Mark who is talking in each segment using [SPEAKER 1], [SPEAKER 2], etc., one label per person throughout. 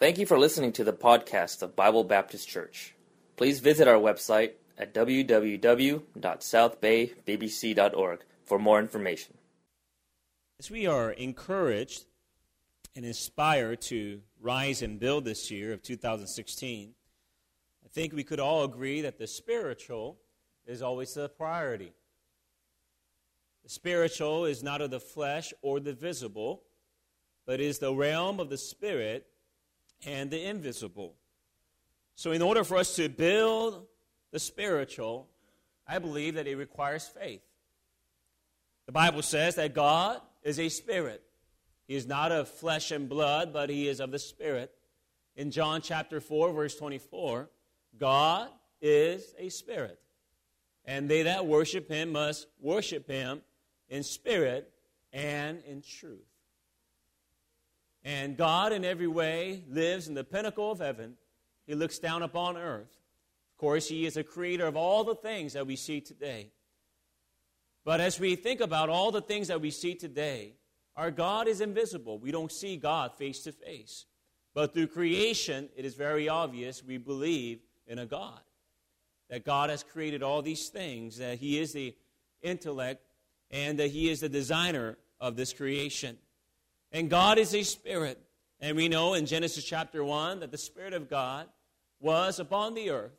[SPEAKER 1] Thank you for listening to the podcast of Bible Baptist Church. Please visit our website at www.southbaybbc.org for more information.
[SPEAKER 2] As we are encouraged and inspired to rise and build this year of 2016, I think we could all agree that the spiritual is always the priority. The spiritual is not of the flesh or the visible, but is the realm of the spirit and the invisible. So, in order for us to build the spiritual, I believe that it requires faith. The Bible says that God is a spirit. He is not of flesh and blood, but he is of the spirit. In John chapter 4, verse 24, God is a spirit. And they that worship him must worship him in spirit and in truth. And God, in every way, lives in the pinnacle of heaven. He looks down upon earth. Of course, He is a creator of all the things that we see today. But as we think about all the things that we see today, our God is invisible. We don't see God face to face. But through creation, it is very obvious we believe in a God. That God has created all these things, that He is the intellect, and that He is the designer of this creation. And God is a spirit. And we know in Genesis chapter 1 that the Spirit of God was upon the earth.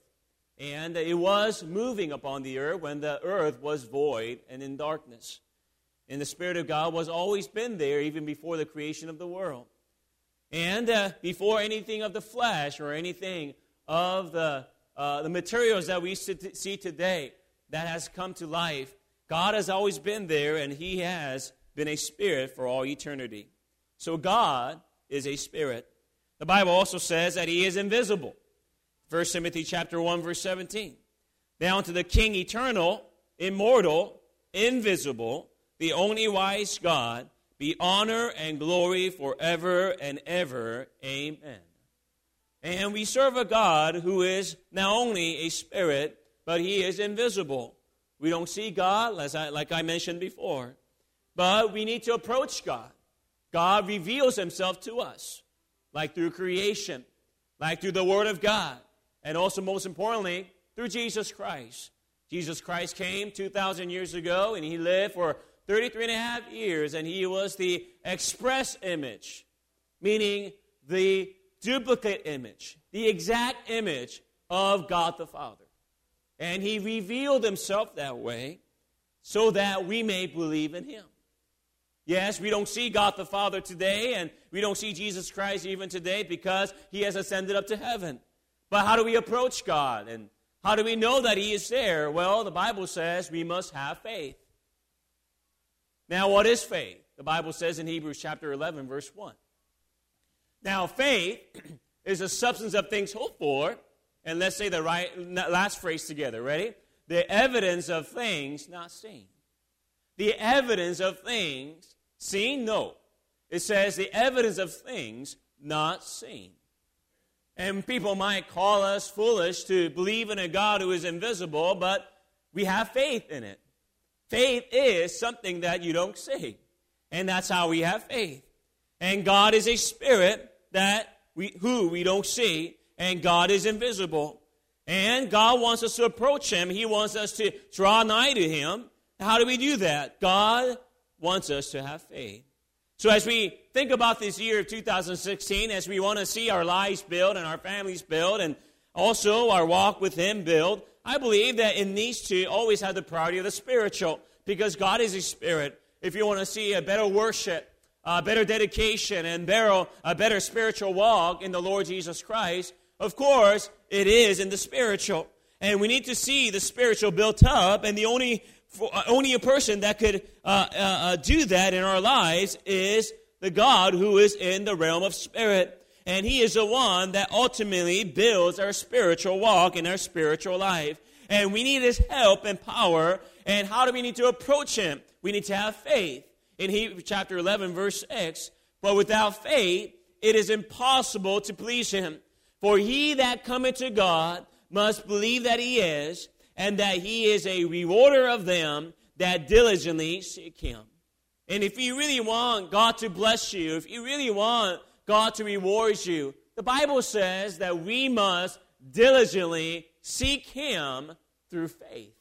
[SPEAKER 2] And it was moving upon the earth when the earth was void and in darkness. And the Spirit of God was always been there even before the creation of the world. And uh, before anything of the flesh or anything of the, uh, the materials that we see today that has come to life, God has always been there and He has been a spirit for all eternity. So God is a spirit. The Bible also says that he is invisible. 1 Timothy chapter 1 verse 17. Now to the king eternal, immortal, invisible, the only wise God, be honor and glory forever and ever. Amen. And we serve a God who is not only a spirit, but he is invisible. We don't see God, as I, like I mentioned before, but we need to approach God. God reveals himself to us, like through creation, like through the Word of God, and also, most importantly, through Jesus Christ. Jesus Christ came 2,000 years ago, and he lived for 33 and a half years, and he was the express image, meaning the duplicate image, the exact image of God the Father. And he revealed himself that way so that we may believe in him. Yes, we don't see God the Father today, and we don't see Jesus Christ even today because he has ascended up to heaven. But how do we approach God? And how do we know that he is there? Well, the Bible says we must have faith. Now, what is faith? The Bible says in Hebrews chapter 11, verse 1. Now, faith is a substance of things hoped for, and let's say the right last phrase together. Ready? The evidence of things not seen. The evidence of things Seen? No. It says the evidence of things not seen. And people might call us foolish to believe in a God who is invisible, but we have faith in it. Faith is something that you don't see. And that's how we have faith. And God is a spirit that we who we don't see, and God is invisible. And God wants us to approach him. He wants us to draw nigh to him. How do we do that? God wants us to have faith. So, as we think about this year of 2016, as we want to see our lives build and our families build, and also our walk with Him build, I believe that in these two, always have the priority of the spiritual because God is a spirit. If you want to see a better worship, a better dedication, and better, a better spiritual walk in the Lord Jesus Christ, of course, it is in the spiritual. And we need to see the spiritual built up, and the only for, uh, only a person that could uh, uh, uh, do that in our lives is the God who is in the realm of spirit. And He is the one that ultimately builds our spiritual walk and our spiritual life. And we need His help and power. And how do we need to approach Him? We need to have faith. In Hebrews chapter 11, verse 6, but without faith, it is impossible to please Him. For he that cometh to God must believe that He is, and that he is a rewarder of them that diligently seek him. And if you really want God to bless you, if you really want God to reward you, the Bible says that we must diligently seek Him through faith.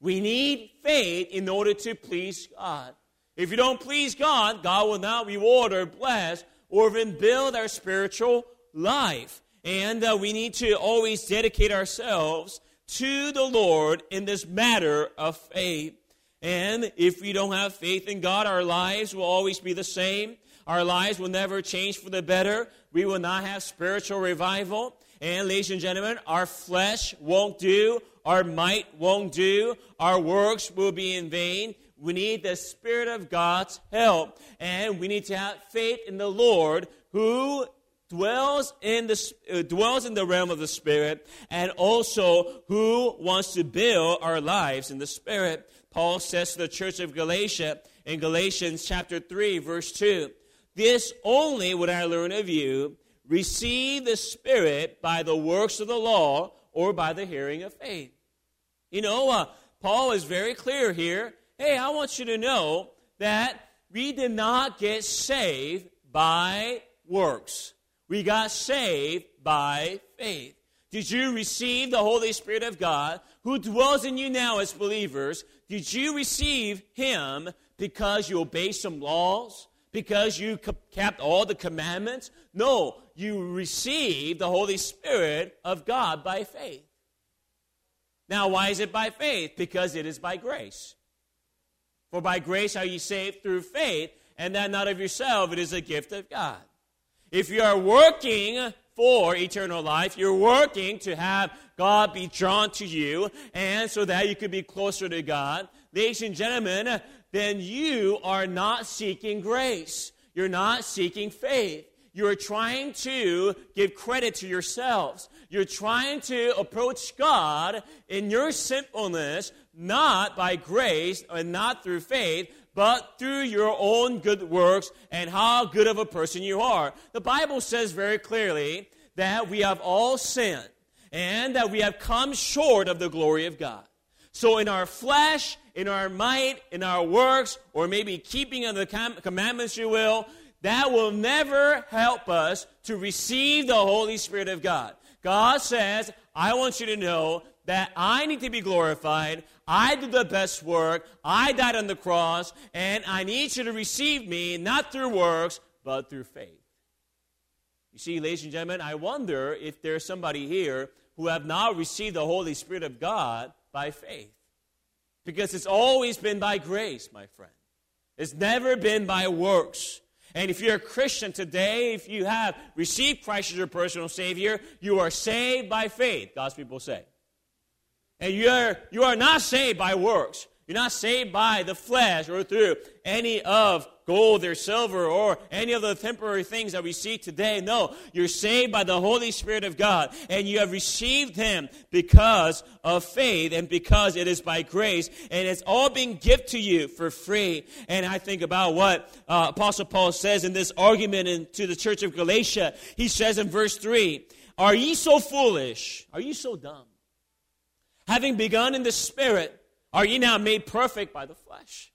[SPEAKER 2] We need faith in order to please God. If you don't please God, God will not reward or bless or even build our spiritual life. And uh, we need to always dedicate ourselves to the Lord in this matter of faith. And if we don't have faith in God, our lives will always be the same. Our lives will never change for the better. We will not have spiritual revival. And, ladies and gentlemen, our flesh won't do, our might won't do, our works will be in vain. We need the Spirit of God's help, and we need to have faith in the Lord who dwells in the uh, dwells in the realm of the spirit and also who wants to build our lives in the spirit. Paul says to the church of galatia in galatians chapter 3 verse 2 this only would i learn of you. Receive the spirit by the works of the law or by the hearing of faith. You know uh, paul is very clear here. Hey i want you to know that we did not get saved by works we got saved by faith. Did you receive the Holy Spirit of God who dwells in you now as believers? Did you receive Him because you obeyed some laws? Because you kept all the commandments? No, you received the Holy Spirit of God by faith. Now, why is it by faith? Because it is by grace. For by grace are you saved through faith, and that not of yourself, it is a gift of God. If you are working for eternal life, you're working to have God be drawn to you and so that you could be closer to God, ladies and gentlemen, then you are not seeking grace. You're not seeking faith. You're trying to give credit to yourselves. You're trying to approach God in your sinfulness, not by grace and not through faith, but through your own good works and how good of a person you are. The Bible says very clearly that we have all sinned and that we have come short of the glory of God. So, in our flesh, in our might, in our works, or maybe keeping of the commandments, you will, that will never help us to receive the Holy Spirit of God. God says, I want you to know that I need to be glorified. I did the best work. I died on the cross, and I need you to receive me not through works, but through faith. You see, ladies and gentlemen, I wonder if there's somebody here who have not received the Holy Spirit of God by faith. Because it's always been by grace, my friend. It's never been by works. And if you're a Christian today, if you have received Christ as your personal Savior, you are saved by faith, God's people say. And you are, you are not saved by works. You're not saved by the flesh or through any of gold or silver or any of the temporary things that we see today. No, you're saved by the Holy Spirit of God and you have received Him because of faith and because it is by grace and it's all been given to you for free. And I think about what uh, Apostle Paul says in this argument in, to the church of Galatia. He says in verse 3, Are ye so foolish? Are you so dumb? Having begun in the Spirit, are ye now made perfect by the flesh?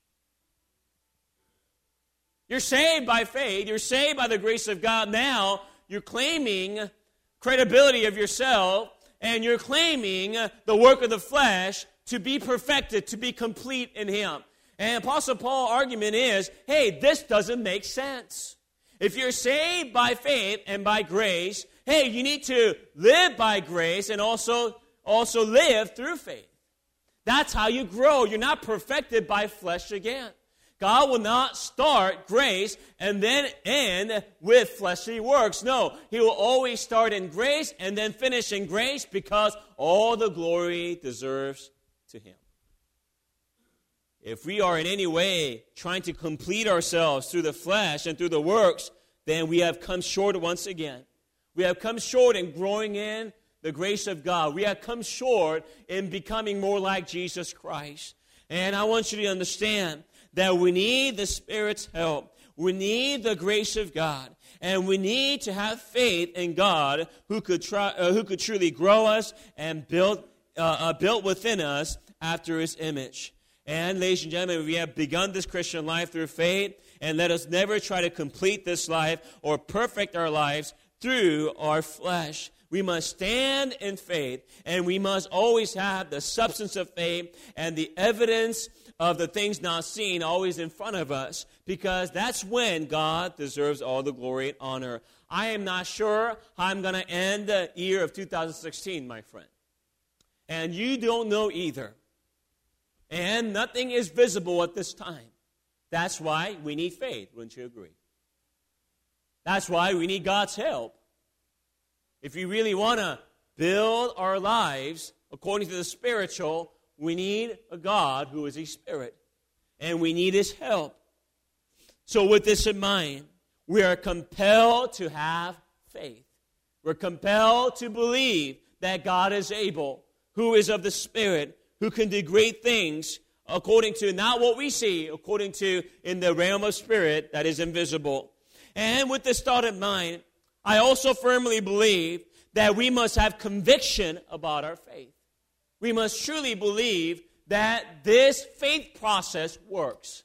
[SPEAKER 2] You're saved by faith. You're saved by the grace of God. Now you're claiming credibility of yourself and you're claiming the work of the flesh to be perfected, to be complete in Him. And Apostle Paul's argument is hey, this doesn't make sense. If you're saved by faith and by grace, hey, you need to live by grace and also also live through faith. That's how you grow. You're not perfected by flesh again. God will not start grace and then end with fleshly works. No, He will always start in grace and then finish in grace because all the glory deserves to Him. If we are in any way trying to complete ourselves through the flesh and through the works, then we have come short once again. We have come short in growing in the grace of God. We have come short in becoming more like Jesus Christ. And I want you to understand that we need the Spirit's help. We need the grace of God. And we need to have faith in God who could, try, uh, who could truly grow us and build, uh, uh, build within us after His image. And, ladies and gentlemen, we have begun this Christian life through faith, and let us never try to complete this life or perfect our lives through our flesh. We must stand in faith, and we must always have the substance of faith and the evidence of the things not seen always in front of us, because that's when God deserves all the glory and honor. I am not sure how I'm going to end the year of 2016, my friend. And you don't know either. And nothing is visible at this time. That's why we need faith, wouldn't you agree? That's why we need God's help. If we really want to build our lives according to the spiritual, we need a God who is a spirit, and we need his help. So, with this in mind, we are compelled to have faith. We're compelled to believe that God is able, who is of the Spirit, who can do great things according to not what we see, according to in the realm of spirit that is invisible. And with this thought in mind, I also firmly believe that we must have conviction about our faith. We must truly believe that this faith process works.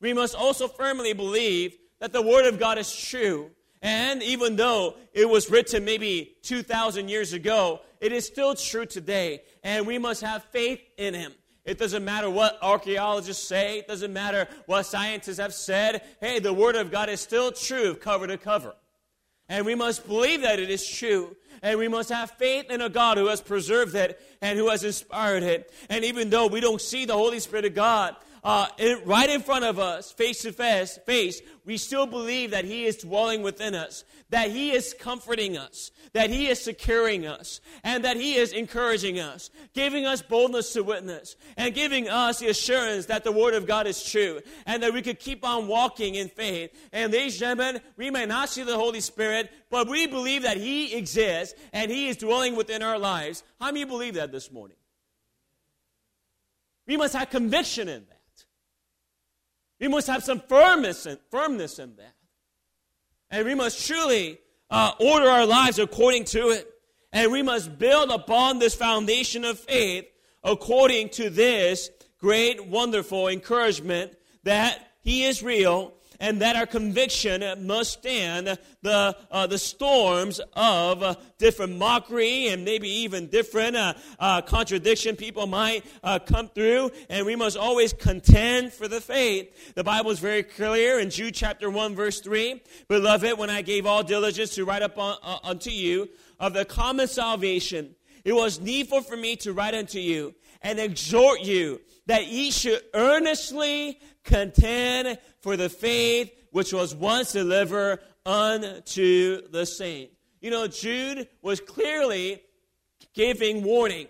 [SPEAKER 2] We must also firmly believe that the Word of God is true. And even though it was written maybe 2,000 years ago, it is still true today. And we must have faith in Him. It doesn't matter what archaeologists say. It doesn't matter what scientists have said. Hey, the Word of God is still true cover to cover. And we must believe that it is true. And we must have faith in a God who has preserved it and who has inspired it. And even though we don't see the Holy Spirit of God, uh, right in front of us, face to face, face, we still believe that He is dwelling within us, that He is comforting us, that He is securing us, and that He is encouraging us, giving us boldness to witness, and giving us the assurance that the Word of God is true, and that we could keep on walking in faith. And ladies and gentlemen, we may not see the Holy Spirit, but we believe that He exists, and He is dwelling within our lives. How many believe that this morning? We must have conviction in that. We must have some firmness in, firmness in that. And we must truly uh, order our lives according to it. And we must build upon this foundation of faith according to this great, wonderful encouragement that He is real and that our conviction must stand the, uh, the storms of uh, different mockery and maybe even different uh, uh contradiction people might uh, come through. And we must always contend for the faith. The Bible is very clear in Jude chapter 1, verse 3. Beloved, when I gave all diligence to write up on, uh, unto you of the common salvation, it was needful for me to write unto you and exhort you that ye should earnestly contend for the faith which was once delivered unto the saint. You know, Jude was clearly giving warning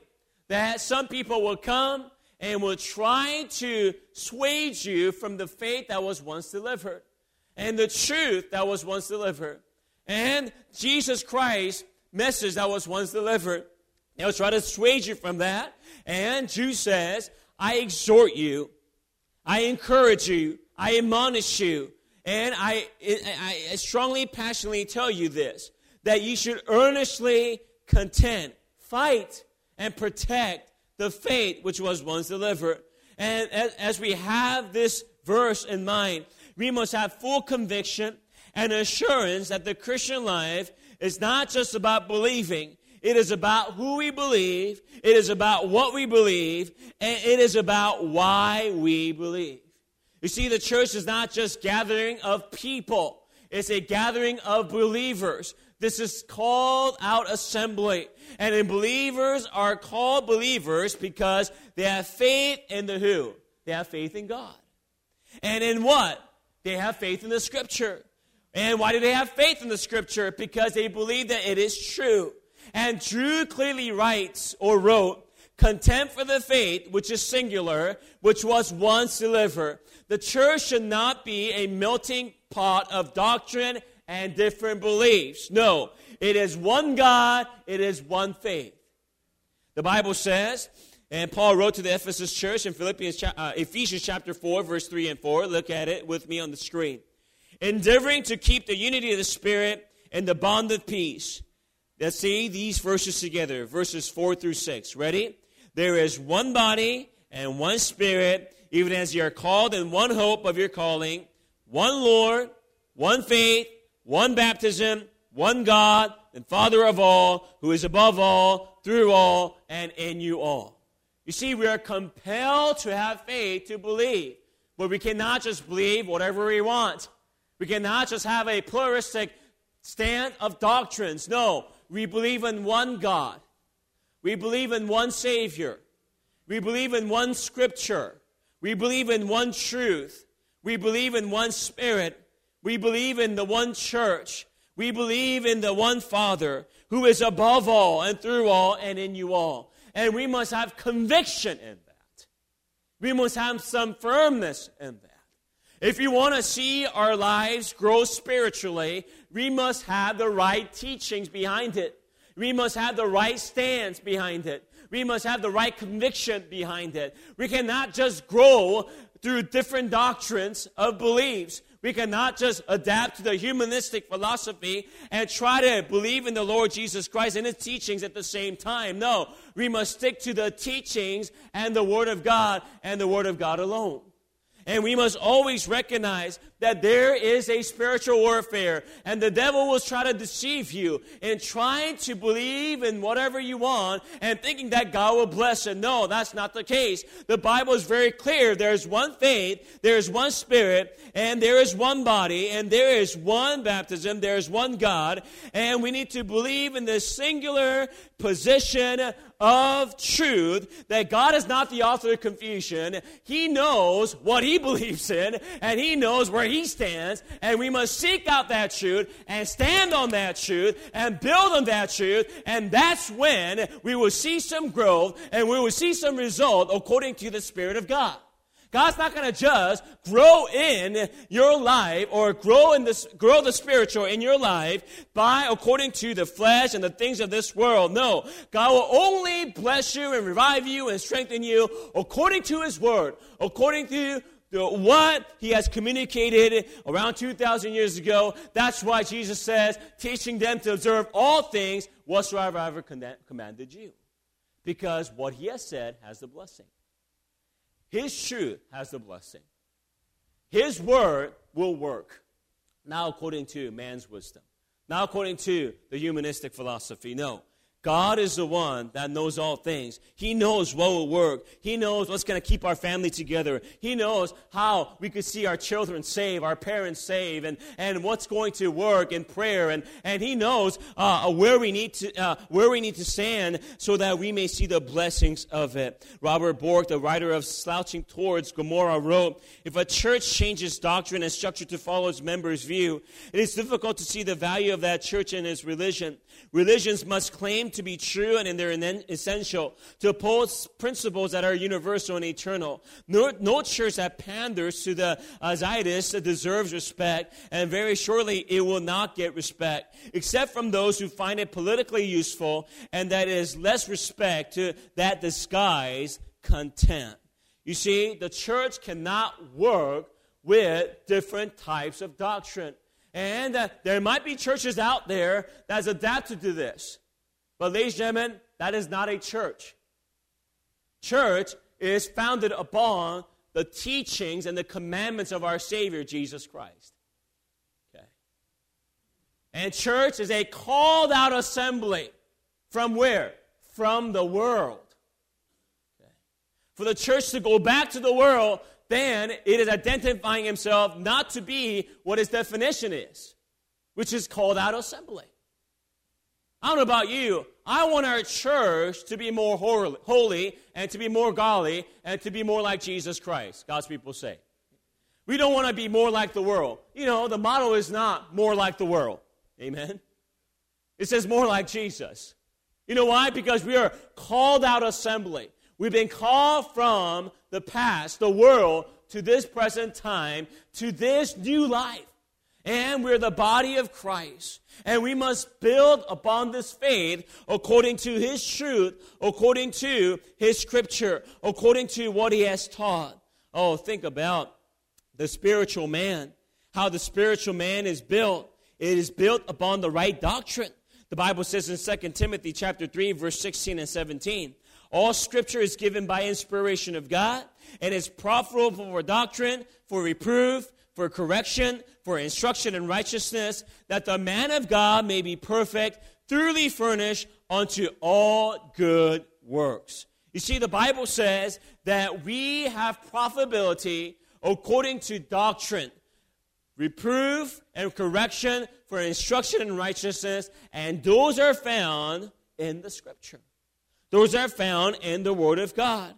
[SPEAKER 2] that some people will come and will try to sway you from the faith that was once delivered and the truth that was once delivered and Jesus Christ's message that was once delivered. They'll try to sway you from that. And Jude says, I exhort you. I encourage you, I admonish you, and I, I strongly, passionately tell you this that you should earnestly contend, fight, and protect the faith which was once delivered. And as, as we have this verse in mind, we must have full conviction and assurance that the Christian life is not just about believing, it is about who we believe. It is about what we believe. And it is about why we believe. You see, the church is not just gathering of people. It's a gathering of believers. This is called out assembly. And believers are called believers because they have faith in the who? They have faith in God. And in what? They have faith in the scripture. And why do they have faith in the scripture? Because they believe that it is true. And Jude clearly writes or wrote, contempt for the faith, which is singular, which was once delivered. The church should not be a melting pot of doctrine and different beliefs. No, it is one God, it is one faith. The Bible says, and Paul wrote to the Ephesus church in Philippians, uh, Ephesians chapter 4, verse 3 and 4. Look at it with me on the screen. Endeavoring to keep the unity of the Spirit and the bond of peace. Let's see these verses together, verses 4 through 6. Ready? There is one body and one spirit, even as you are called in one hope of your calling, one Lord, one faith, one baptism, one God and Father of all, who is above all, through all, and in you all. You see, we are compelled to have faith to believe, but we cannot just believe whatever we want. We cannot just have a pluralistic stand of doctrines. No, we believe in one God. We believe in one Savior. We believe in one Scripture. We believe in one truth. We believe in one Spirit. We believe in the one church. We believe in the one Father who is above all and through all and in you all. And we must have conviction in that. We must have some firmness in that. If you want to see our lives grow spiritually, we must have the right teachings behind it. We must have the right stance behind it. We must have the right conviction behind it. We cannot just grow through different doctrines of beliefs. We cannot just adapt to the humanistic philosophy and try to believe in the Lord Jesus Christ and his teachings at the same time. No, we must stick to the teachings and the Word of God and the Word of God alone. And we must always recognize that there is a spiritual warfare, and the devil will try to deceive you in trying to believe in whatever you want and thinking that God will bless it. No, that's not the case. The Bible is very clear. There is one faith, there is one spirit, and there is one body, and there is one baptism, there is one God, and we need to believe in this singular position of truth that God is not the author of confusion. He knows what he believes in, and he knows where he stands, and we must seek out that truth and stand on that truth and build on that truth, and that's when we will see some growth and we will see some result according to the Spirit of God. God's not going to just grow in your life or grow in this, grow the spiritual in your life by according to the flesh and the things of this world. No. God will only bless you and revive you and strengthen you according to His Word, according to what he has communicated around 2,000 years ago. That's why Jesus says, teaching them to observe all things whatsoever I ever commanded you. Because what he has said has the blessing. His truth has the blessing. His word will work. Now, according to man's wisdom. Not according to the humanistic philosophy. No. God is the one that knows all things. He knows what will work. He knows what's going to keep our family together. He knows how we could see our children save, our parents save, and, and what's going to work in prayer. And, and He knows uh, where, we need to, uh, where we need to stand so that we may see the blessings of it. Robert Bork, the writer of Slouching Towards Gomorrah, wrote, If a church changes doctrine and structure to follow its members' view, it is difficult to see the value of that church and its religion. Religions must claim to be true and in their essential, to oppose principles that are universal and eternal. No, no church that panders to the uh, zeitgeist deserves respect, and very surely it will not get respect, except from those who find it politically useful and that is less respect to that disguise content. You see, the church cannot work with different types of doctrine. And uh, there might be churches out there that's adapted to this. But, ladies and gentlemen, that is not a church. Church is founded upon the teachings and the commandments of our Savior, Jesus Christ. Okay. And church is a called out assembly. From where? From the world. Okay. For the church to go back to the world, then it is identifying himself not to be what his definition is, which is called out assembly. I don't know about you. I want our church to be more holy and to be more godly and to be more like Jesus Christ, God's people say. We don't want to be more like the world. You know, the motto is not more like the world. Amen? It says more like Jesus. You know why? Because we are called out assembly. We've been called from the past, the world, to this present time, to this new life. And we're the body of Christ. And we must build upon this faith according to His truth, according to His scripture, according to what He has taught. Oh, think about the spiritual man, how the spiritual man is built. It is built upon the right doctrine. The Bible says in 2 Timothy chapter 3, verse 16 and 17, all scripture is given by inspiration of God and is profitable for doctrine, for reproof, for correction, for instruction in righteousness, that the man of God may be perfect, thoroughly furnished unto all good works. You see, the Bible says that we have profitability according to doctrine, reproof and correction for instruction in righteousness, and those are found in the Scripture. Those are found in the Word of God.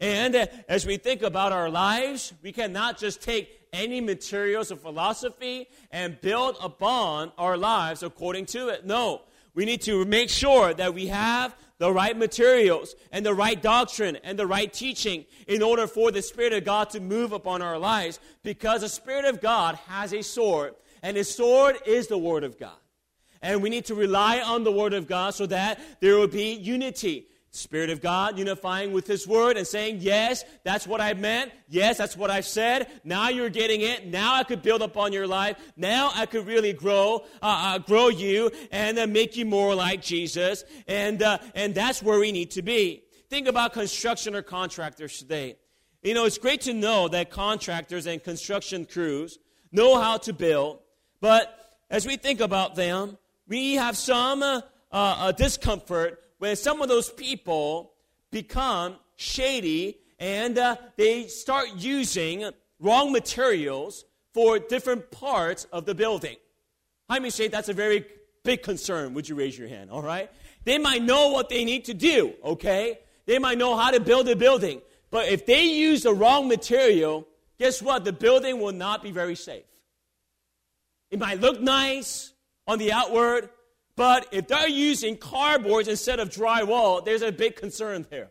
[SPEAKER 2] And uh, as we think about our lives, we cannot just take any materials of philosophy and build upon our lives according to it. No, we need to make sure that we have the right materials and the right doctrine and the right teaching in order for the Spirit of God to move upon our lives because the Spirit of God has a sword, and his sword is the Word of God. And we need to rely on the Word of God so that there will be unity. Spirit of God unifying with His Word and saying, Yes, that's what I meant. Yes, that's what I've said. Now you're getting it. Now I could build upon your life. Now I could really grow, uh, uh, grow you and uh, make you more like Jesus. And, uh, and that's where we need to be. Think about construction or contractors today. You know, it's great to know that contractors and construction crews know how to build, but as we think about them, we have some uh, uh, discomfort when some of those people become shady and uh, they start using wrong materials for different parts of the building. How many say that's a very big concern? Would you raise your hand? All right. They might know what they need to do. Okay. They might know how to build a building, but if they use the wrong material, guess what? The building will not be very safe. It might look nice on the outward, but if they're using cardboards instead of drywall, there's a big concern there.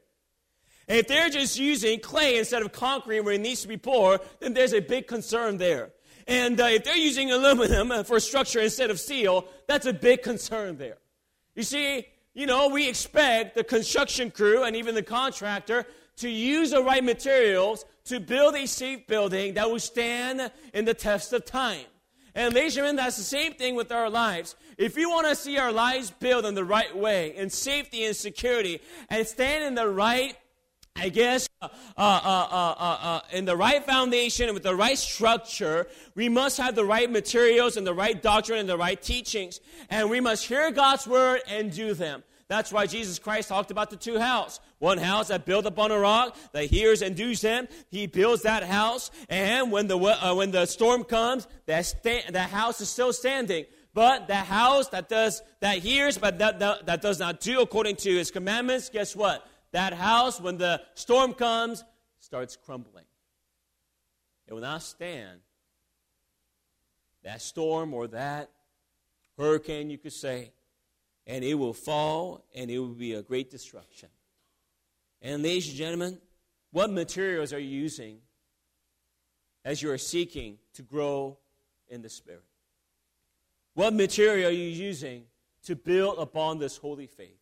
[SPEAKER 2] If they're just using clay instead of concrete where it needs to be poured, then there's a big concern there. And uh, if they're using aluminum for structure instead of steel, that's a big concern there. You see, you know, we expect the construction crew and even the contractor to use the right materials to build a safe building that will stand in the test of time. And ladies and gentlemen, that's the same thing with our lives. If you want to see our lives built in the right way, in safety and security, and stand in the right, I guess, uh, uh, uh, in the right foundation and with the right structure, we must have the right materials and the right doctrine and the right teachings. And we must hear God's word and do them. That's why Jesus Christ talked about the two houses. One house that built upon a rock that hears and does him. He builds that house, and when the uh, when the storm comes, that sta- that house is still standing. But the house that does that hears, but that, that, that does not do according to his commandments, guess what? That house, when the storm comes, starts crumbling. It will not stand that storm or that hurricane, you could say and it will fall and it will be a great destruction. And, ladies and gentlemen, what materials are you using as you are seeking to grow in the Spirit? What material are you using to build upon this holy faith?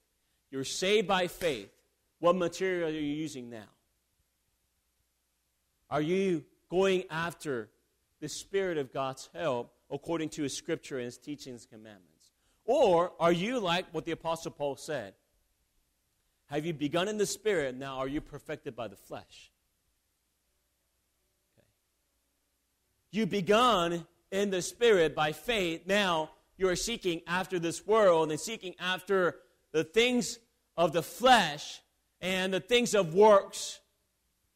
[SPEAKER 2] You're saved by faith. What material are you using now? Are you going after the Spirit of God's help according to His Scripture and His teachings and commandments? Or are you like what the Apostle Paul said? Have you begun in the Spirit, now are you perfected by the flesh? Okay. You begun in the Spirit by faith, now you are seeking after this world and seeking after the things of the flesh and the things of works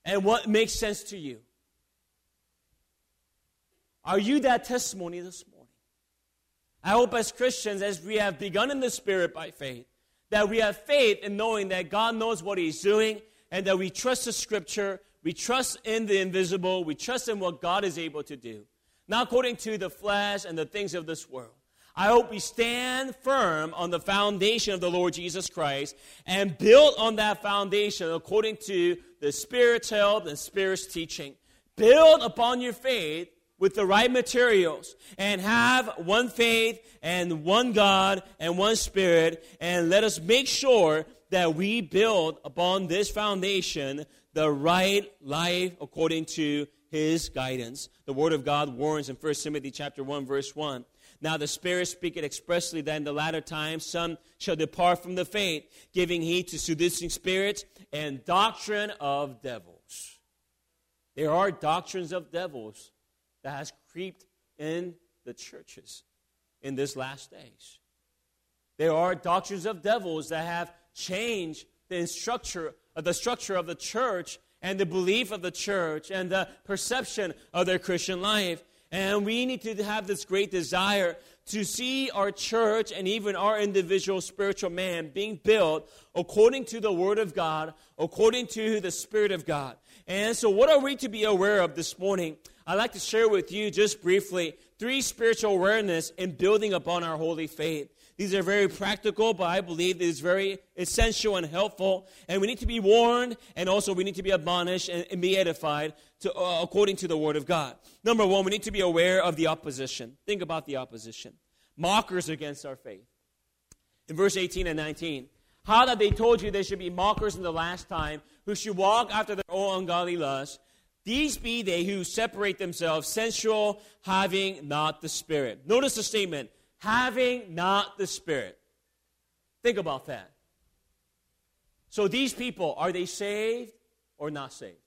[SPEAKER 2] and what makes sense to you. Are you that testimony this morning? I hope as Christians, as we have begun in the Spirit by faith, that we have faith in knowing that God knows what He's doing and that we trust the Scripture, we trust in the invisible, we trust in what God is able to do, not according to the flesh and the things of this world. I hope we stand firm on the foundation of the Lord Jesus Christ and build on that foundation according to the Spirit's help and Spirit's teaching. Build upon your faith with the right materials and have one faith and one God and one Spirit. And let us make sure that we build upon this foundation the right life according to his guidance. The word of God warns in 1 Timothy chapter 1 verse 1. Now the Spirit speaketh expressly that in the latter times some shall depart from the faith, giving heed to seducing spirits and doctrine of devils. There are doctrines of devils that has creeped in the churches in this last days. There are doctrines of devils that have changed the structure, uh, the structure of the church and the belief of the church and the perception of their Christian life. And we need to have this great desire to see our church and even our individual spiritual man being built according to the Word of God, according to the Spirit of God. And so, what are we to be aware of this morning? I'd like to share with you just briefly three spiritual awareness in building upon our holy faith. These are very practical, but I believe it is very essential and helpful. And we need to be warned, and also we need to be admonished and, and be edified to, uh, according to the Word of God. Number one, we need to be aware of the opposition. Think about the opposition. Mockers against our faith. In verse 18 and 19, how that they told you there should be mockers in the last time who should walk after their own ungodly lusts. These be they who separate themselves, sensual, having not the Spirit. Notice the statement having not the Spirit. Think about that. So these people, are they saved or not saved?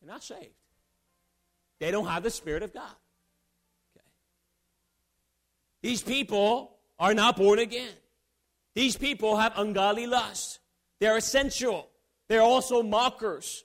[SPEAKER 2] They're not saved. They don't have the Spirit of God. Okay. These people are not born again. These people have ungodly lust. They're essential. They're also mockers.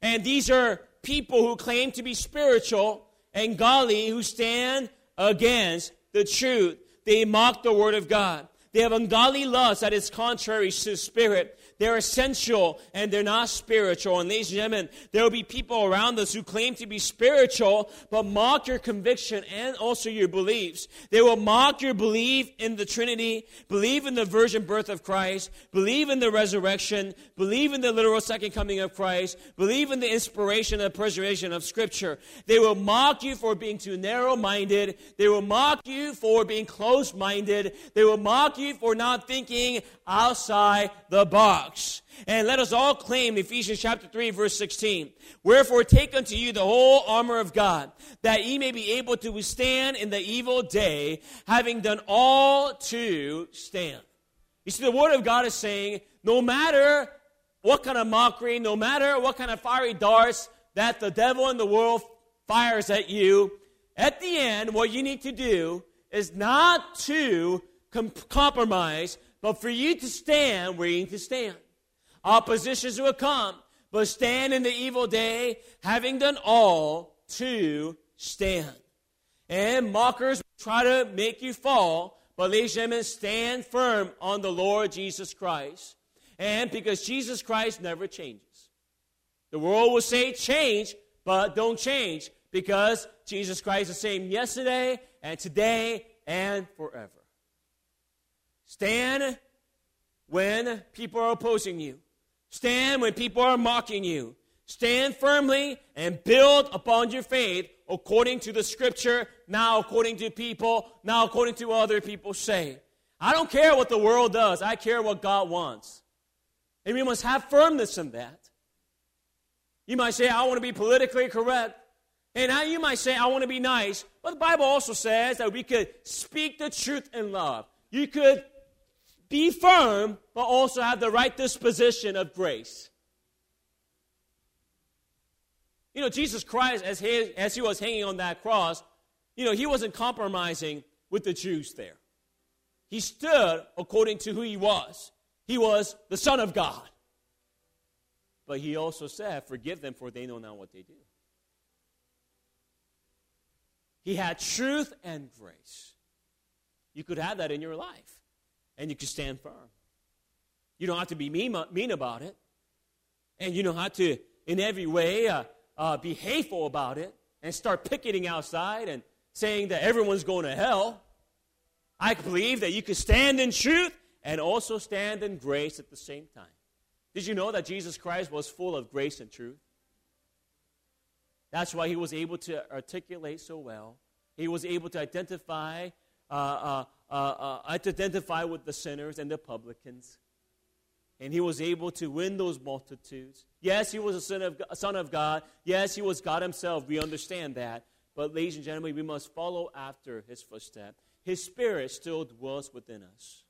[SPEAKER 2] And these are people who claim to be spiritual and godly who stand against the truth. They mock the word of God. They have ungodly lust that is contrary to spirit. They're essential and they're not spiritual. And ladies and gentlemen, there will be people around us who claim to be spiritual, but mock your conviction and also your beliefs. They will mock your belief in the Trinity, believe in the virgin birth of Christ, believe in the resurrection, believe in the literal second coming of Christ, believe in the inspiration and preservation of Scripture. They will mock you for being too narrow minded. They will mock you for being close minded. They will mock you for not thinking outside the box. And let us all claim Ephesians chapter 3 verse 16. Wherefore take unto you the whole armor of God, that ye may be able to withstand in the evil day, having done all to stand. You see, the word of God is saying, no matter what kind of mockery, no matter what kind of fiery darts that the devil in the world fires at you, at the end, what you need to do is not to com- compromise, but for you to stand where you need to stand. Oppositions will come, but stand in the evil day, having done all to stand. And mockers will try to make you fall, but ladies and gentlemen, stand firm on the Lord Jesus Christ. And because Jesus Christ never changes. The world will say change, but don't change because Jesus Christ is the same yesterday and today and forever. Stand when people are opposing you. Stand when people are mocking you. Stand firmly and build upon your faith according to the scripture, now according to people, now according to other people say. I don't care what the world does, I care what God wants. And we must have firmness in that. You might say, I want to be politically correct. And now you might say, I want to be nice. But the Bible also says that we could speak the truth in love. You could be firm, but also have the right disposition of grace. You know, Jesus Christ, as he, as he was hanging on that cross, you know, he wasn't compromising with the Jews there. He stood according to who he was. He was the Son of God. But he also said, Forgive them, for they know not what they do. He had truth and grace. You could have that in your life and you can stand firm. You don't have to be mean, about it. And you don't have to, in every way, uh, uh, be hateful about it and start picketing outside and saying that everyone's going to hell. I believe that you can stand in truth and also stand in grace at the same time. Did you know that Jesus Christ was full of grace and truth? That's why he was able to articulate so well. He was able to identify uh, uh, uh, uh, identify with the sinners and the publicans. And he was able to win those multitudes. Yes, he was a son of, a son of God. Yes, he was God himself. We understand that. But, ladies and gentlemen, we must follow after his footsteps. His spirit still dwells within us.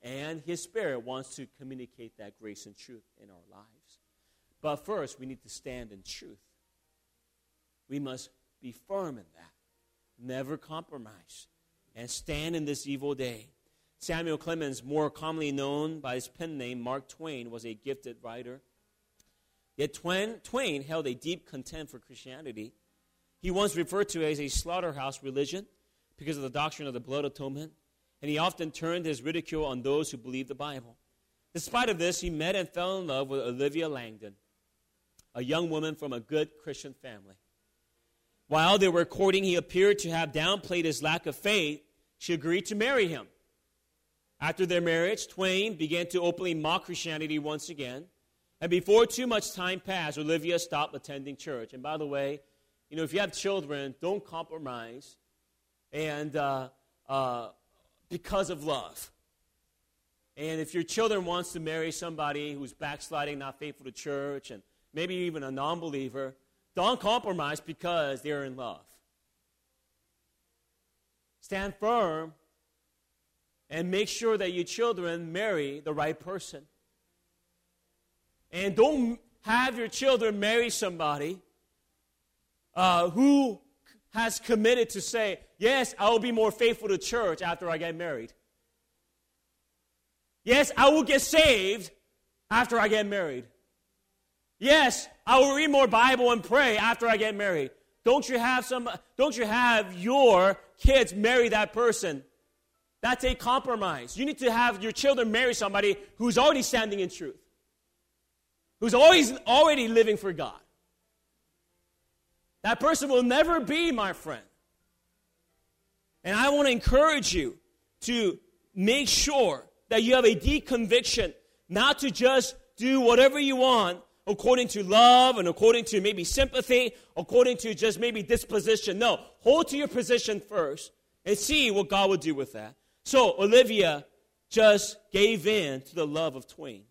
[SPEAKER 2] And his spirit wants to communicate that grace and truth in our lives. But first, we need to stand in truth. We must be firm in that. Never compromise. And stand in this evil day. Samuel Clemens, more commonly known by his pen name Mark Twain, was a gifted writer. Yet Twain, Twain held a deep contempt for Christianity. He once referred to it as a slaughterhouse religion because of the doctrine of the blood atonement, and he often turned his ridicule on those who believed the Bible. Despite of this, he met and fell in love with Olivia Langdon, a young woman from a good Christian family. While they were courting, he appeared to have downplayed his lack of faith. She agreed to marry him. After their marriage, Twain began to openly mock Christianity once again. And before too much time passed, Olivia stopped attending church. And by the way, you know, if you have children, don't compromise and uh, uh, because of love. And if your children wants to marry somebody who's backsliding, not faithful to church, and maybe even a non-believer, don't compromise because they're in love. Stand firm and make sure that your children marry the right person. And don't have your children marry somebody uh, who has committed to say, Yes, I will be more faithful to church after I get married. Yes, I will get saved after I get married. Yes, I will read more Bible and pray after I get married. Don't you have some don't you have your kids marry that person? That's a compromise. You need to have your children marry somebody who's already standing in truth. Who's always already living for God. That person will never be my friend. And I want to encourage you to make sure that you have a deep conviction not to just do whatever you want according to love and according to maybe sympathy, according to just maybe disposition. No, hold to your position first and see what God will do with that. So Olivia just gave in to the love of Twain.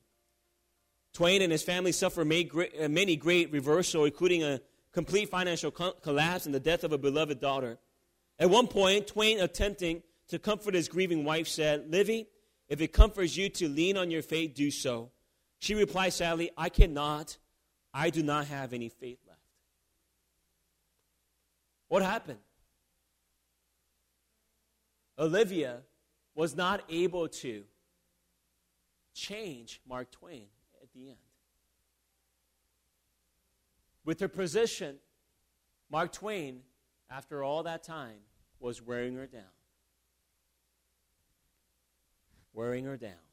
[SPEAKER 2] Twain and his family suffered uh, many great reversals, including a complete financial collapse and the death of a beloved daughter. At one point, Twain, attempting to comfort his grieving wife, said, Livy, if it comforts you to lean on your faith, do so. She replied sadly, I cannot. I do not have any faith left. What happened? Olivia was not able to change Mark Twain at the end. With her position, Mark Twain, after all that time, was wearing her down. Wearing her down.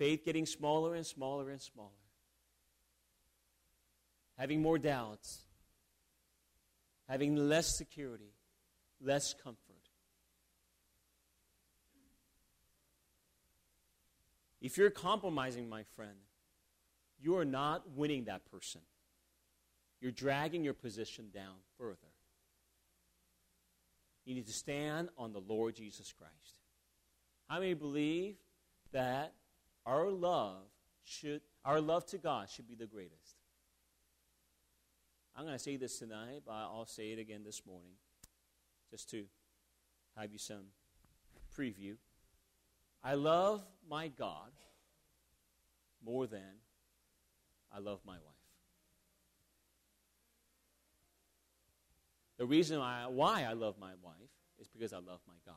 [SPEAKER 2] Faith getting smaller and smaller and smaller. Having more doubts. Having less security, less comfort. If you're compromising, my friend, you are not winning that person. You're dragging your position down further. You need to stand on the Lord Jesus Christ. How many believe that our love should our love to God should be the greatest? I'm going to say this tonight, but I'll say it again this morning just to have you some preview. I love my God more than I love my wife. The reason why I love my wife is because I love my God.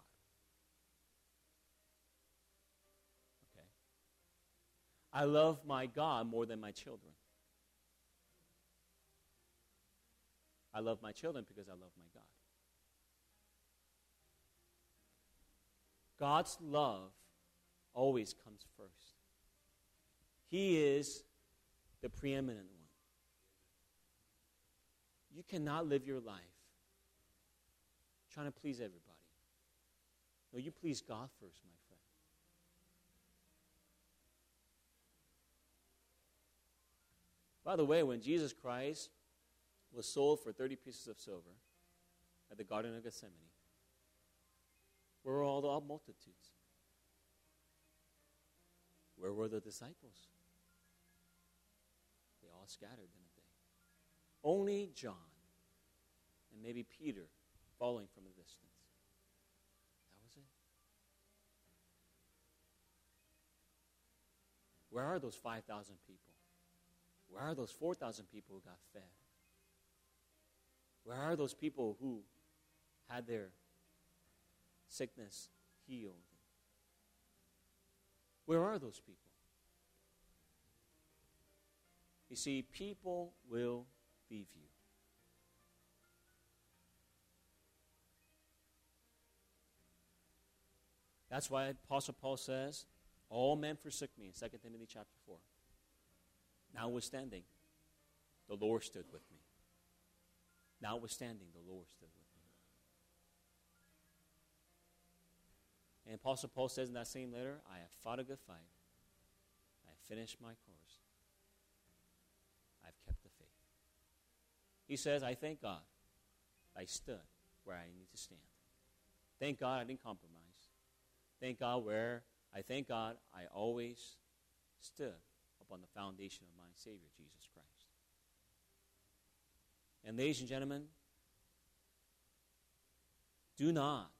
[SPEAKER 2] Okay? I love my God more than my children. I love my children because I love my God. God's love always comes first. He is the preeminent one. You cannot live your life trying to please everybody. No, you please God first, my friend. By the way, when Jesus Christ was sold for 30 pieces of silver at the Garden of Gethsemane, where were all the multitudes? Where were the disciples? They all scattered, didn't they? Only John and maybe Peter following from a distance. That was it. Where are those 5,000 people? Where are those 4,000 people who got fed? Where are those people who had their sickness healed? Where are those people? You see, people will leave you. That's why Apostle Paul says, All men forsook me in 2 Timothy chapter 4. Notwithstanding, the Lord stood with me. Notwithstanding, the Lord stood with me. And Apostle Paul says in that same letter, I have fought a good fight. I have finished my course. I've kept the faith. He says, I thank God I stood where I need to stand. Thank God I didn't compromise. Thank God where I thank God I always stood upon the foundation of my Savior, Jesus Christ. And ladies and gentlemen, do not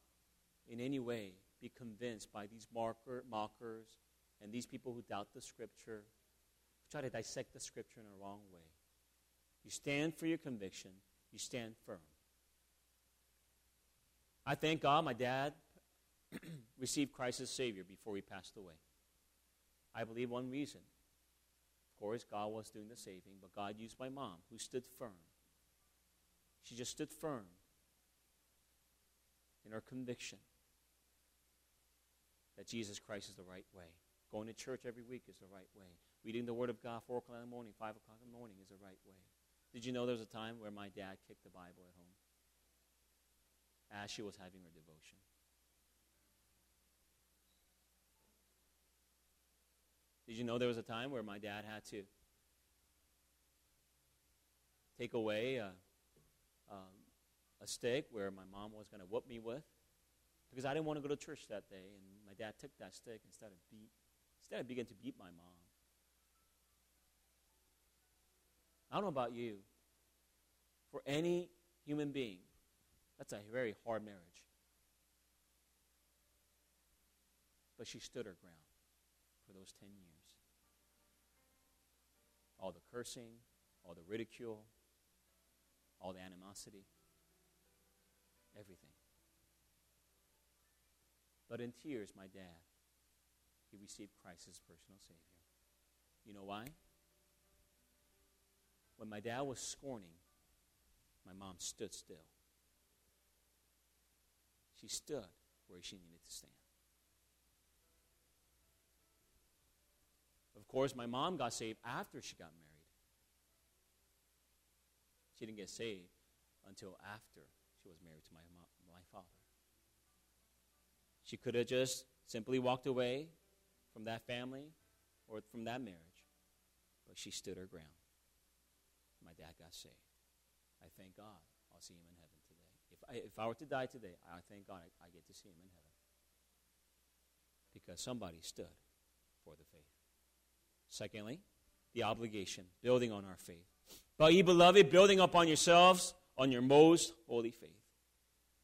[SPEAKER 2] in any way be convinced by these marker, mockers and these people who doubt the Scripture, who try to dissect the Scripture in a wrong way. You stand for your conviction, you stand firm. I thank God my dad received Christ as Savior before he passed away. I believe one reason. Course, God was doing the saving, but God used my mom, who stood firm. She just stood firm in her conviction that Jesus Christ is the right way. Going to church every week is the right way. Reading the Word of God 4 o'clock in the morning, 5 o'clock in the morning is the right way. Did you know there was a time where my dad kicked the Bible at home as she was having her devotion? Did you know there was a time where my dad had to take away a, um, a stick where my mom was going to whoop me with? Because I didn't want to go to church that day, and my dad took that stick and started beat, instead of beginning to beat my mom. I don't know about you. For any human being, that's a very hard marriage. But she stood her ground for those 10 years all the cursing, all the ridicule, all the animosity, everything. But in tears, my dad, he received Christ as personal Savior. You know why? When my dad was scorning, my mom stood still. She stood where she needed to stand. Of course, my mom got saved after she got married. She didn't get saved until after she was married to my, mom, my father. She could have just simply walked away from that family or from that marriage, but she stood her ground. My dad got saved. I thank God I'll see him in heaven today. If I, if I were to die today, I thank God I, I get to see him in heaven because somebody stood for the faith. Secondly, the obligation, building on our faith. But ye beloved, building up on yourselves on your most holy faith.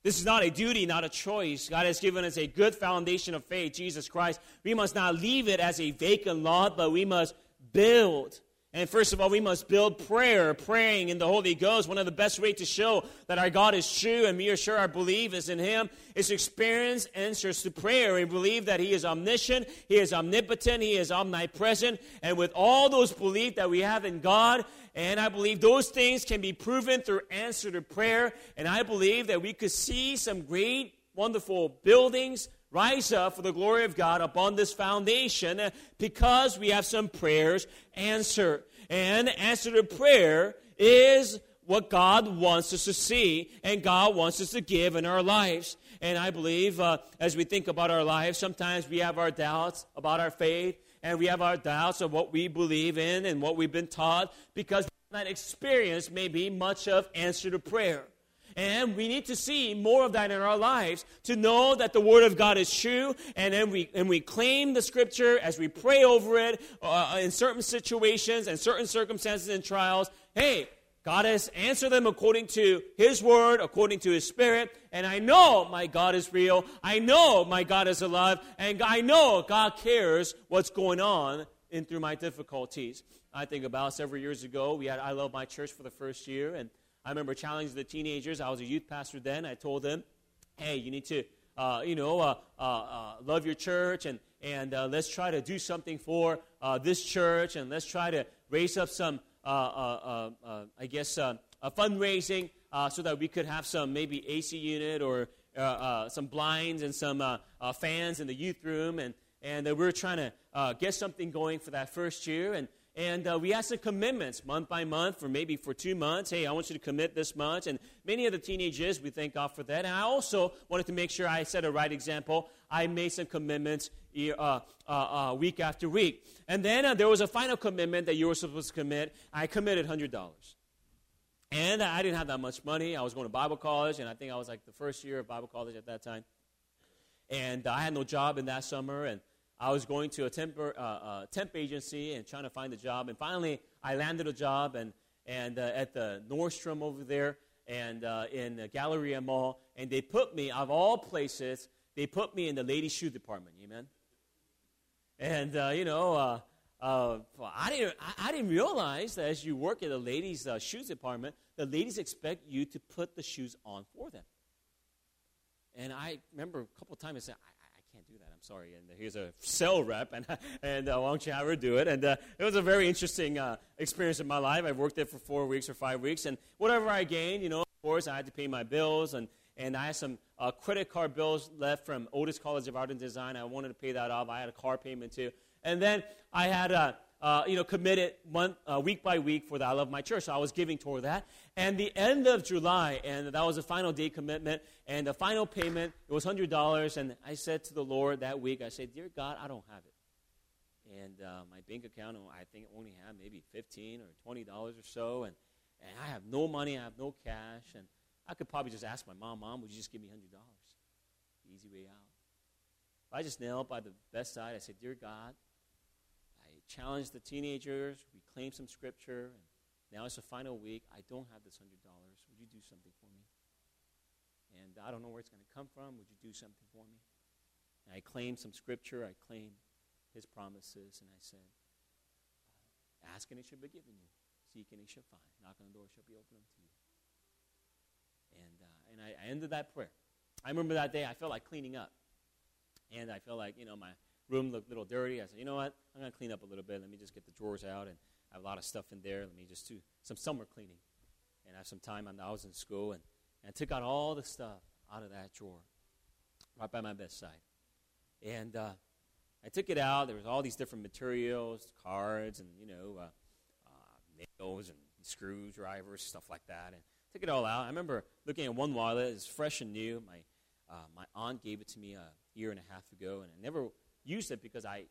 [SPEAKER 2] This is not a duty, not a choice. God has given us a good foundation of faith, Jesus Christ. We must not leave it as a vacant lot, but we must build and first of all, we must build prayer, praying in the Holy Ghost. One of the best ways to show that our God is true and we are sure our belief is in Him is to experience answers to prayer. We believe that He is omniscient, He is omnipotent, He is omnipresent. And with all those beliefs that we have in God, and I believe those things can be proven through answer to prayer. And I believe that we could see some great, wonderful buildings, rise up for the glory of God upon this foundation because we have some prayers answered. And answer to prayer is what God wants us to see and God wants us to give in our lives. And I believe uh, as we think about our lives, sometimes we have our doubts about our faith and we have our doubts of what we believe in and what we've been taught because that experience may be much of answer to prayer. And we need to see more of that in our lives to know that the Word of God is true. And then we, and we claim the Scripture as we pray over it uh, in certain situations and certain circumstances and trials. Hey, God has answered them according to His Word, according to His Spirit. And I know my God is real. I know my God is alive. And I know God cares what's going on in through my difficulties. I think about several years ago, we had I Love My Church for the first year. And I remember challenging the teenagers. I was a youth pastor then. I told them, hey, you need to, uh, you know, uh, uh, uh love your church and, and uh, let's try to do something for uh, this church and let's try to raise up some, I guess, fundraising so that we could have some maybe AC unit or some blinds and some fans in the youth room. And, and we we're trying to get something going for that first year. And, and uh, we ask the commitments month by month, or maybe for two months. Hey, I want you to commit this much. And many of the teenagers, we thank God for that. And I also wanted to make sure I set a right example. I made some commitments uh, uh, uh, week after week. And then uh, there was a final commitment that you were supposed to commit. I committed $100. And I didn't have that much money. I was going to Bible college, and I think I was like the first year of Bible college at that time. And I had no job in that summer. And I was going to a temp, uh, uh, temp agency and trying to find a job. And finally, I landed a job and, and uh, at the Nordstrom over there and uh, in the Galleria Mall. And they put me, of all places, they put me in the ladies' shoe department. Amen. And, uh, you know, uh, I, didn't, I, I, didn't realize that as you work at the ladies' shoes department, the ladies expect you to put the shoes on for them. And I remember a couple of times I said. I'm sorry. And here's a cell rep, and, and uh, why don't you have her do it? And uh, it was a very interesting uh, experience in my life. I worked there for four weeks or five weeks, and whatever I gained, you know, of course, I had to pay my bills, and, and I had some uh, credit card bills left from Otis College of Art and Design. I wanted to pay that off. I had a car payment too. And then I had a uh, you know, committed month, uh, week by week for the I Love My Church. So I was giving toward that. And the end of July, and that was the final day commitment, and the final payment, it was $100. And I said to the Lord that week, I said, Dear God, I don't have it. And uh, my bank account, I think, only had maybe 15 or $20 or so. And, and I have no money, I have no cash. And I could probably just ask my mom, Mom, would you just give me $100? Easy way out. I just knelt by the bedside. I said, Dear God, challenged the teenagers. We some scripture. And now it's the final week. I don't have this $100. Would you do something for me? And I don't know where it's going to come from. Would you do something for me? And I claimed some scripture. I claimed his promises. And I said, uh, Ask and it shall be given you. Seek and it shall find. Knock on the door shall be opened unto you. And, uh, and I, I ended that prayer. I remember that day I felt like cleaning up. And I felt like, you know, my room looked a little dirty. I said, you know what? I'm going to clean up a little bit. Let me just get the drawers out. And I have a lot of stuff in there. Let me just do some summer cleaning. And I have some time. I was in school. And, and I took out all the stuff out of that drawer right by my bedside. And uh, I took it out. There was all these different materials, cards, and, you know, uh, uh, nails and screwdrivers, stuff like that. And took it all out. I remember looking at one wallet. It's fresh and new. My, uh, my aunt gave it to me a year and a half ago, and I never used it because I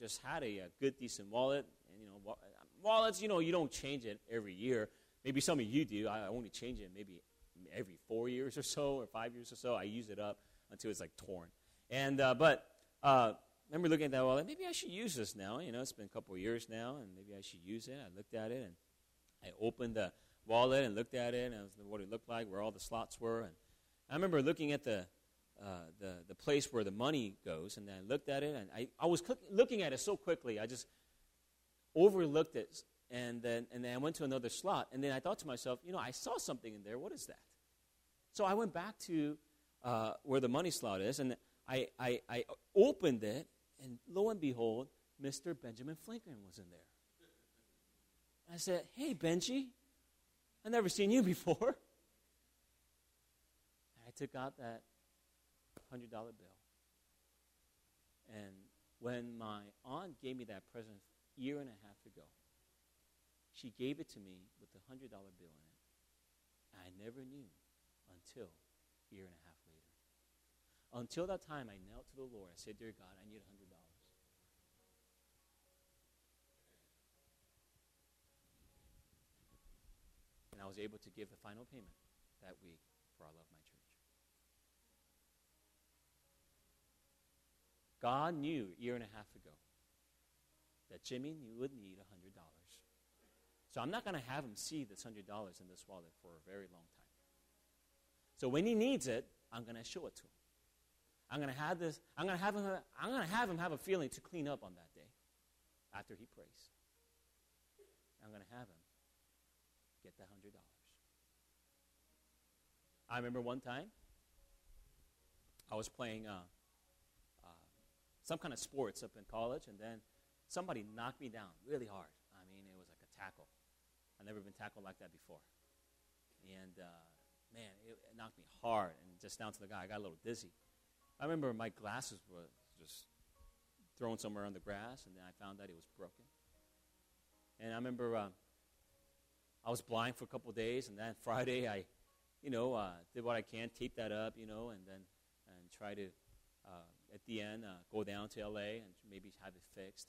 [SPEAKER 2] just had a, a good, decent wallet. And, you know, wallets, you know, you don't change it every year. Maybe some of you do. I only change it maybe every four years or so or five years or so. I use it up until it's like torn. And, uh, but, uh, remember looking at that wallet, maybe I should use this now. You know, it's been a couple of years now, and maybe I should use it. I looked at it, and I opened the wallet and looked at it, and what it looked like, where all the slots were. And I remember looking at the, uh, the, the place where the money goes. And then I looked at it, and I, I was looking at it so quickly, I just overlooked it. And then, and then I went to another slot. And then I thought to myself, you know, I saw something in there. What is that? So I went back to uh, where the money slot is, and I, I, I opened it, and lo and behold, Mr. Benjamin Franklin was in there. I said, Hey, Benji, I've never seen you before. I took out that $100 bill. And when my aunt gave me that present a year and a half ago, she gave it to me with the $100 bill in it. I never knew until a year and a half later. Until that time, I knelt to the Lord. I said, Dear God, I need $100. And I was able to give the final payment that week for I Love My Church. God knew a year and a half ago that Jimmy would need $100. So I'm not going to have him see this $100 in this wallet for a very long time. So when he needs it, I'm going to show it to him. I'm going to have this. I'm going to have him. I'm going to have him have a feeling to clean up on that day, after he prays. I'm going to have him get that hundred dollars. I remember one time I was playing uh, some kind of sports up in college, and then somebody knocked me down really hard. I mean, it was like a tackle. I've never been tackled like that before. And uh, man, it, it knocked me hard and just down to the guy. I got a little dizzy. I remember my glasses were just thrown somewhere on the grass, and then I found out it was broken. And I remember uh, I was blind for a couple of days, and then Friday I, you know, uh, did what I can, tape that up, you know, and then and try to, uh, at the end, uh, go down to LA and maybe have it fixed.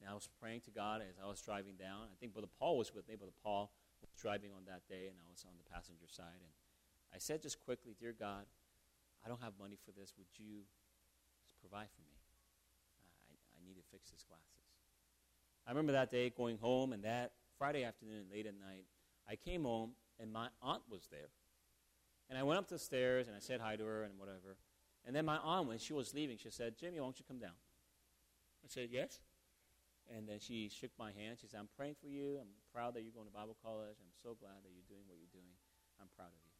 [SPEAKER 2] And I was praying to God as I was driving down. I think Brother Paul was with me. Brother Paul was driving on that day, and I was on the passenger side. And I said just quickly, Dear God, I don't have money for this. Would you provide for me? I, I need to fix these glasses. I remember that day going home, and that Friday afternoon, late at night, I came home, and my aunt was there. And I went up the stairs, and I said hi to her and whatever. And then my aunt, when she was leaving, she said, Jimmy, why don't you come down? I said, yes. And then she shook my hand. She said, I'm praying for you. I'm proud that you're going to Bible college. I'm so glad that you're doing what you're doing. I'm proud of you.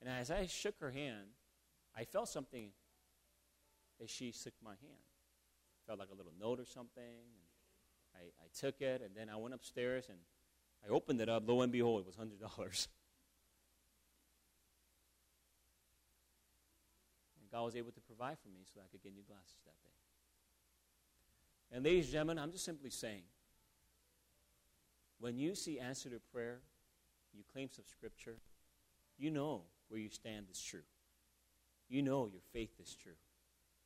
[SPEAKER 2] And as I shook her hand, I felt something as she shook my hand. Felt like a little note or something. And I, I took it, and then I went upstairs and I opened it up. Lo and behold, it was $100. And God was able to provide for me so I could get new glasses that day. And ladies and gentlemen, I'm just simply saying when you see answer to prayer, you claim some scripture, you know where you stand is true. You know your faith is true.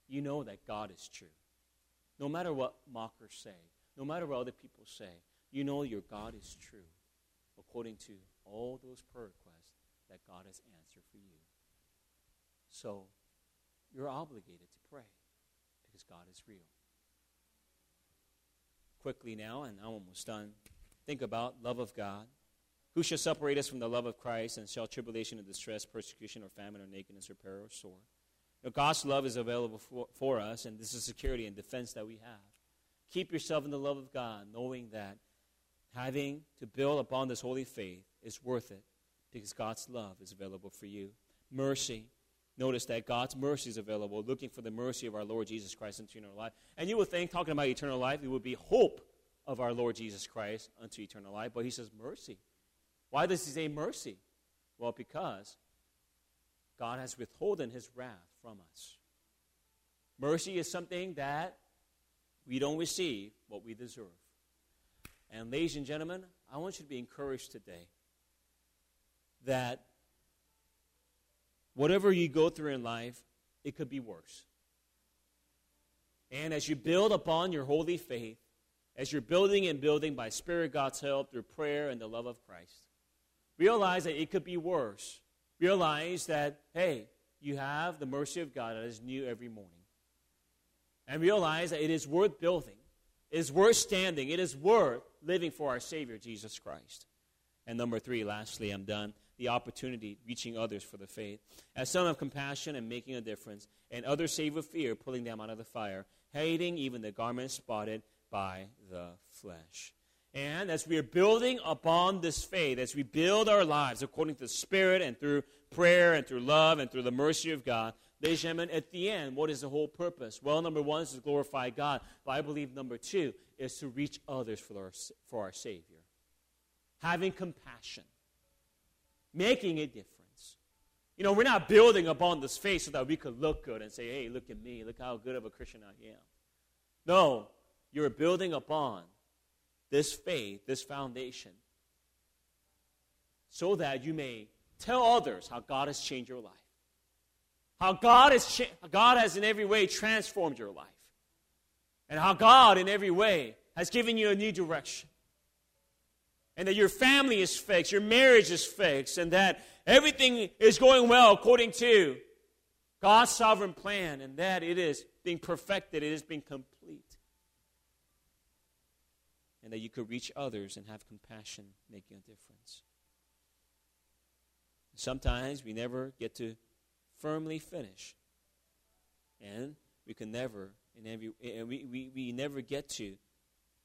[SPEAKER 2] You know that God is true. No matter what mockers say, no matter what other people say, you know your God is true according to all those prayer requests that God has answered for you. So you're obligated to pray because God is real. Quickly now, and I'm almost done. Think about love of God. Who shall separate us from the love of Christ, and shall tribulation and distress, persecution, or famine, or nakedness, or peril, or sword? Now, God's love is available for, for us, and this is security and defense that we have. Keep yourself in the love of God, knowing that having to build upon this holy faith is worth it because God's love is available for you. Mercy. Notice that God's mercy is available, looking for the mercy of our Lord Jesus Christ into eternal life. And you would think, talking about eternal life, it would be hope of our Lord Jesus Christ unto eternal life. But he says mercy. Why does he say mercy? Well, because God has withholden his wrath from us. Mercy is something that we don't receive what we deserve. And, ladies and gentlemen, I want you to be encouraged today that whatever you go through in life, it could be worse. And as you build upon your holy faith, as you're building and building by Spirit God's help through prayer and the love of Christ, Realize that it could be worse. Realize that, hey, you have the mercy of God that is new every morning. And realize that it is worth building, it is worth standing, it is worth living for our Savior, Jesus Christ. And number three, lastly, I'm done. The opportunity, reaching others for the faith. As some of compassion and making a difference, and others save with fear, pulling them out of the fire, hating even the garment spotted by the flesh. And as we are building upon this faith, as we build our lives according to the Spirit and through prayer and through love and through the mercy of God, ladies and gentlemen, at the end, what is the whole purpose? Well, number one is to glorify God. But I believe number two is to reach others for our, for our Savior. Having compassion, making a difference. You know, we're not building upon this faith so that we could look good and say, hey, look at me, look how good of a Christian I am. No, you're building upon this faith, this foundation, so that you may tell others how God has changed your life. How God has, cha- God has in every way transformed your life. And how God in every way has given you a new direction. And that your family is fixed, your marriage is fixed, and that everything is going well according to God's sovereign plan, and that it is being perfected, it is being complete and that you could reach others and have compassion, making a difference. Sometimes we never get to firmly finish, and we can never, in every, we, we, we never get to,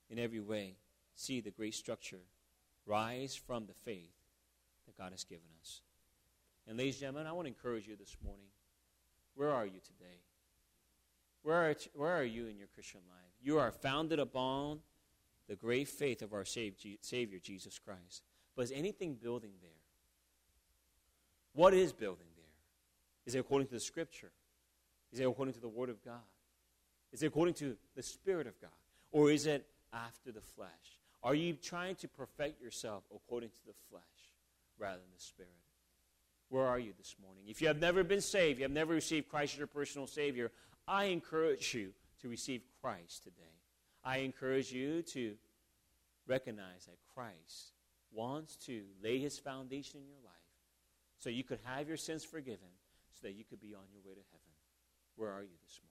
[SPEAKER 2] in every way, see the great structure rise from the faith that God has given us. And, ladies and gentlemen, I want to encourage you this morning. Where are you today? Where are, where are you in your Christian life? You are founded upon the great faith of our Savior, Jesus Christ. But is anything building there? What is building there? Is it according to the Scripture? Is it according to the Word of God? Is it according to the Spirit of God? Or is it after the flesh? Are you trying to perfect yourself according to the flesh rather than the Spirit? Where are you this morning? If you have never been saved, you have never received Christ as your personal Savior, I encourage you to receive Christ today. I encourage you to recognize that Christ wants to lay his foundation in your life so you could have your sins forgiven, so that you could be on your way to heaven. Where are you this morning?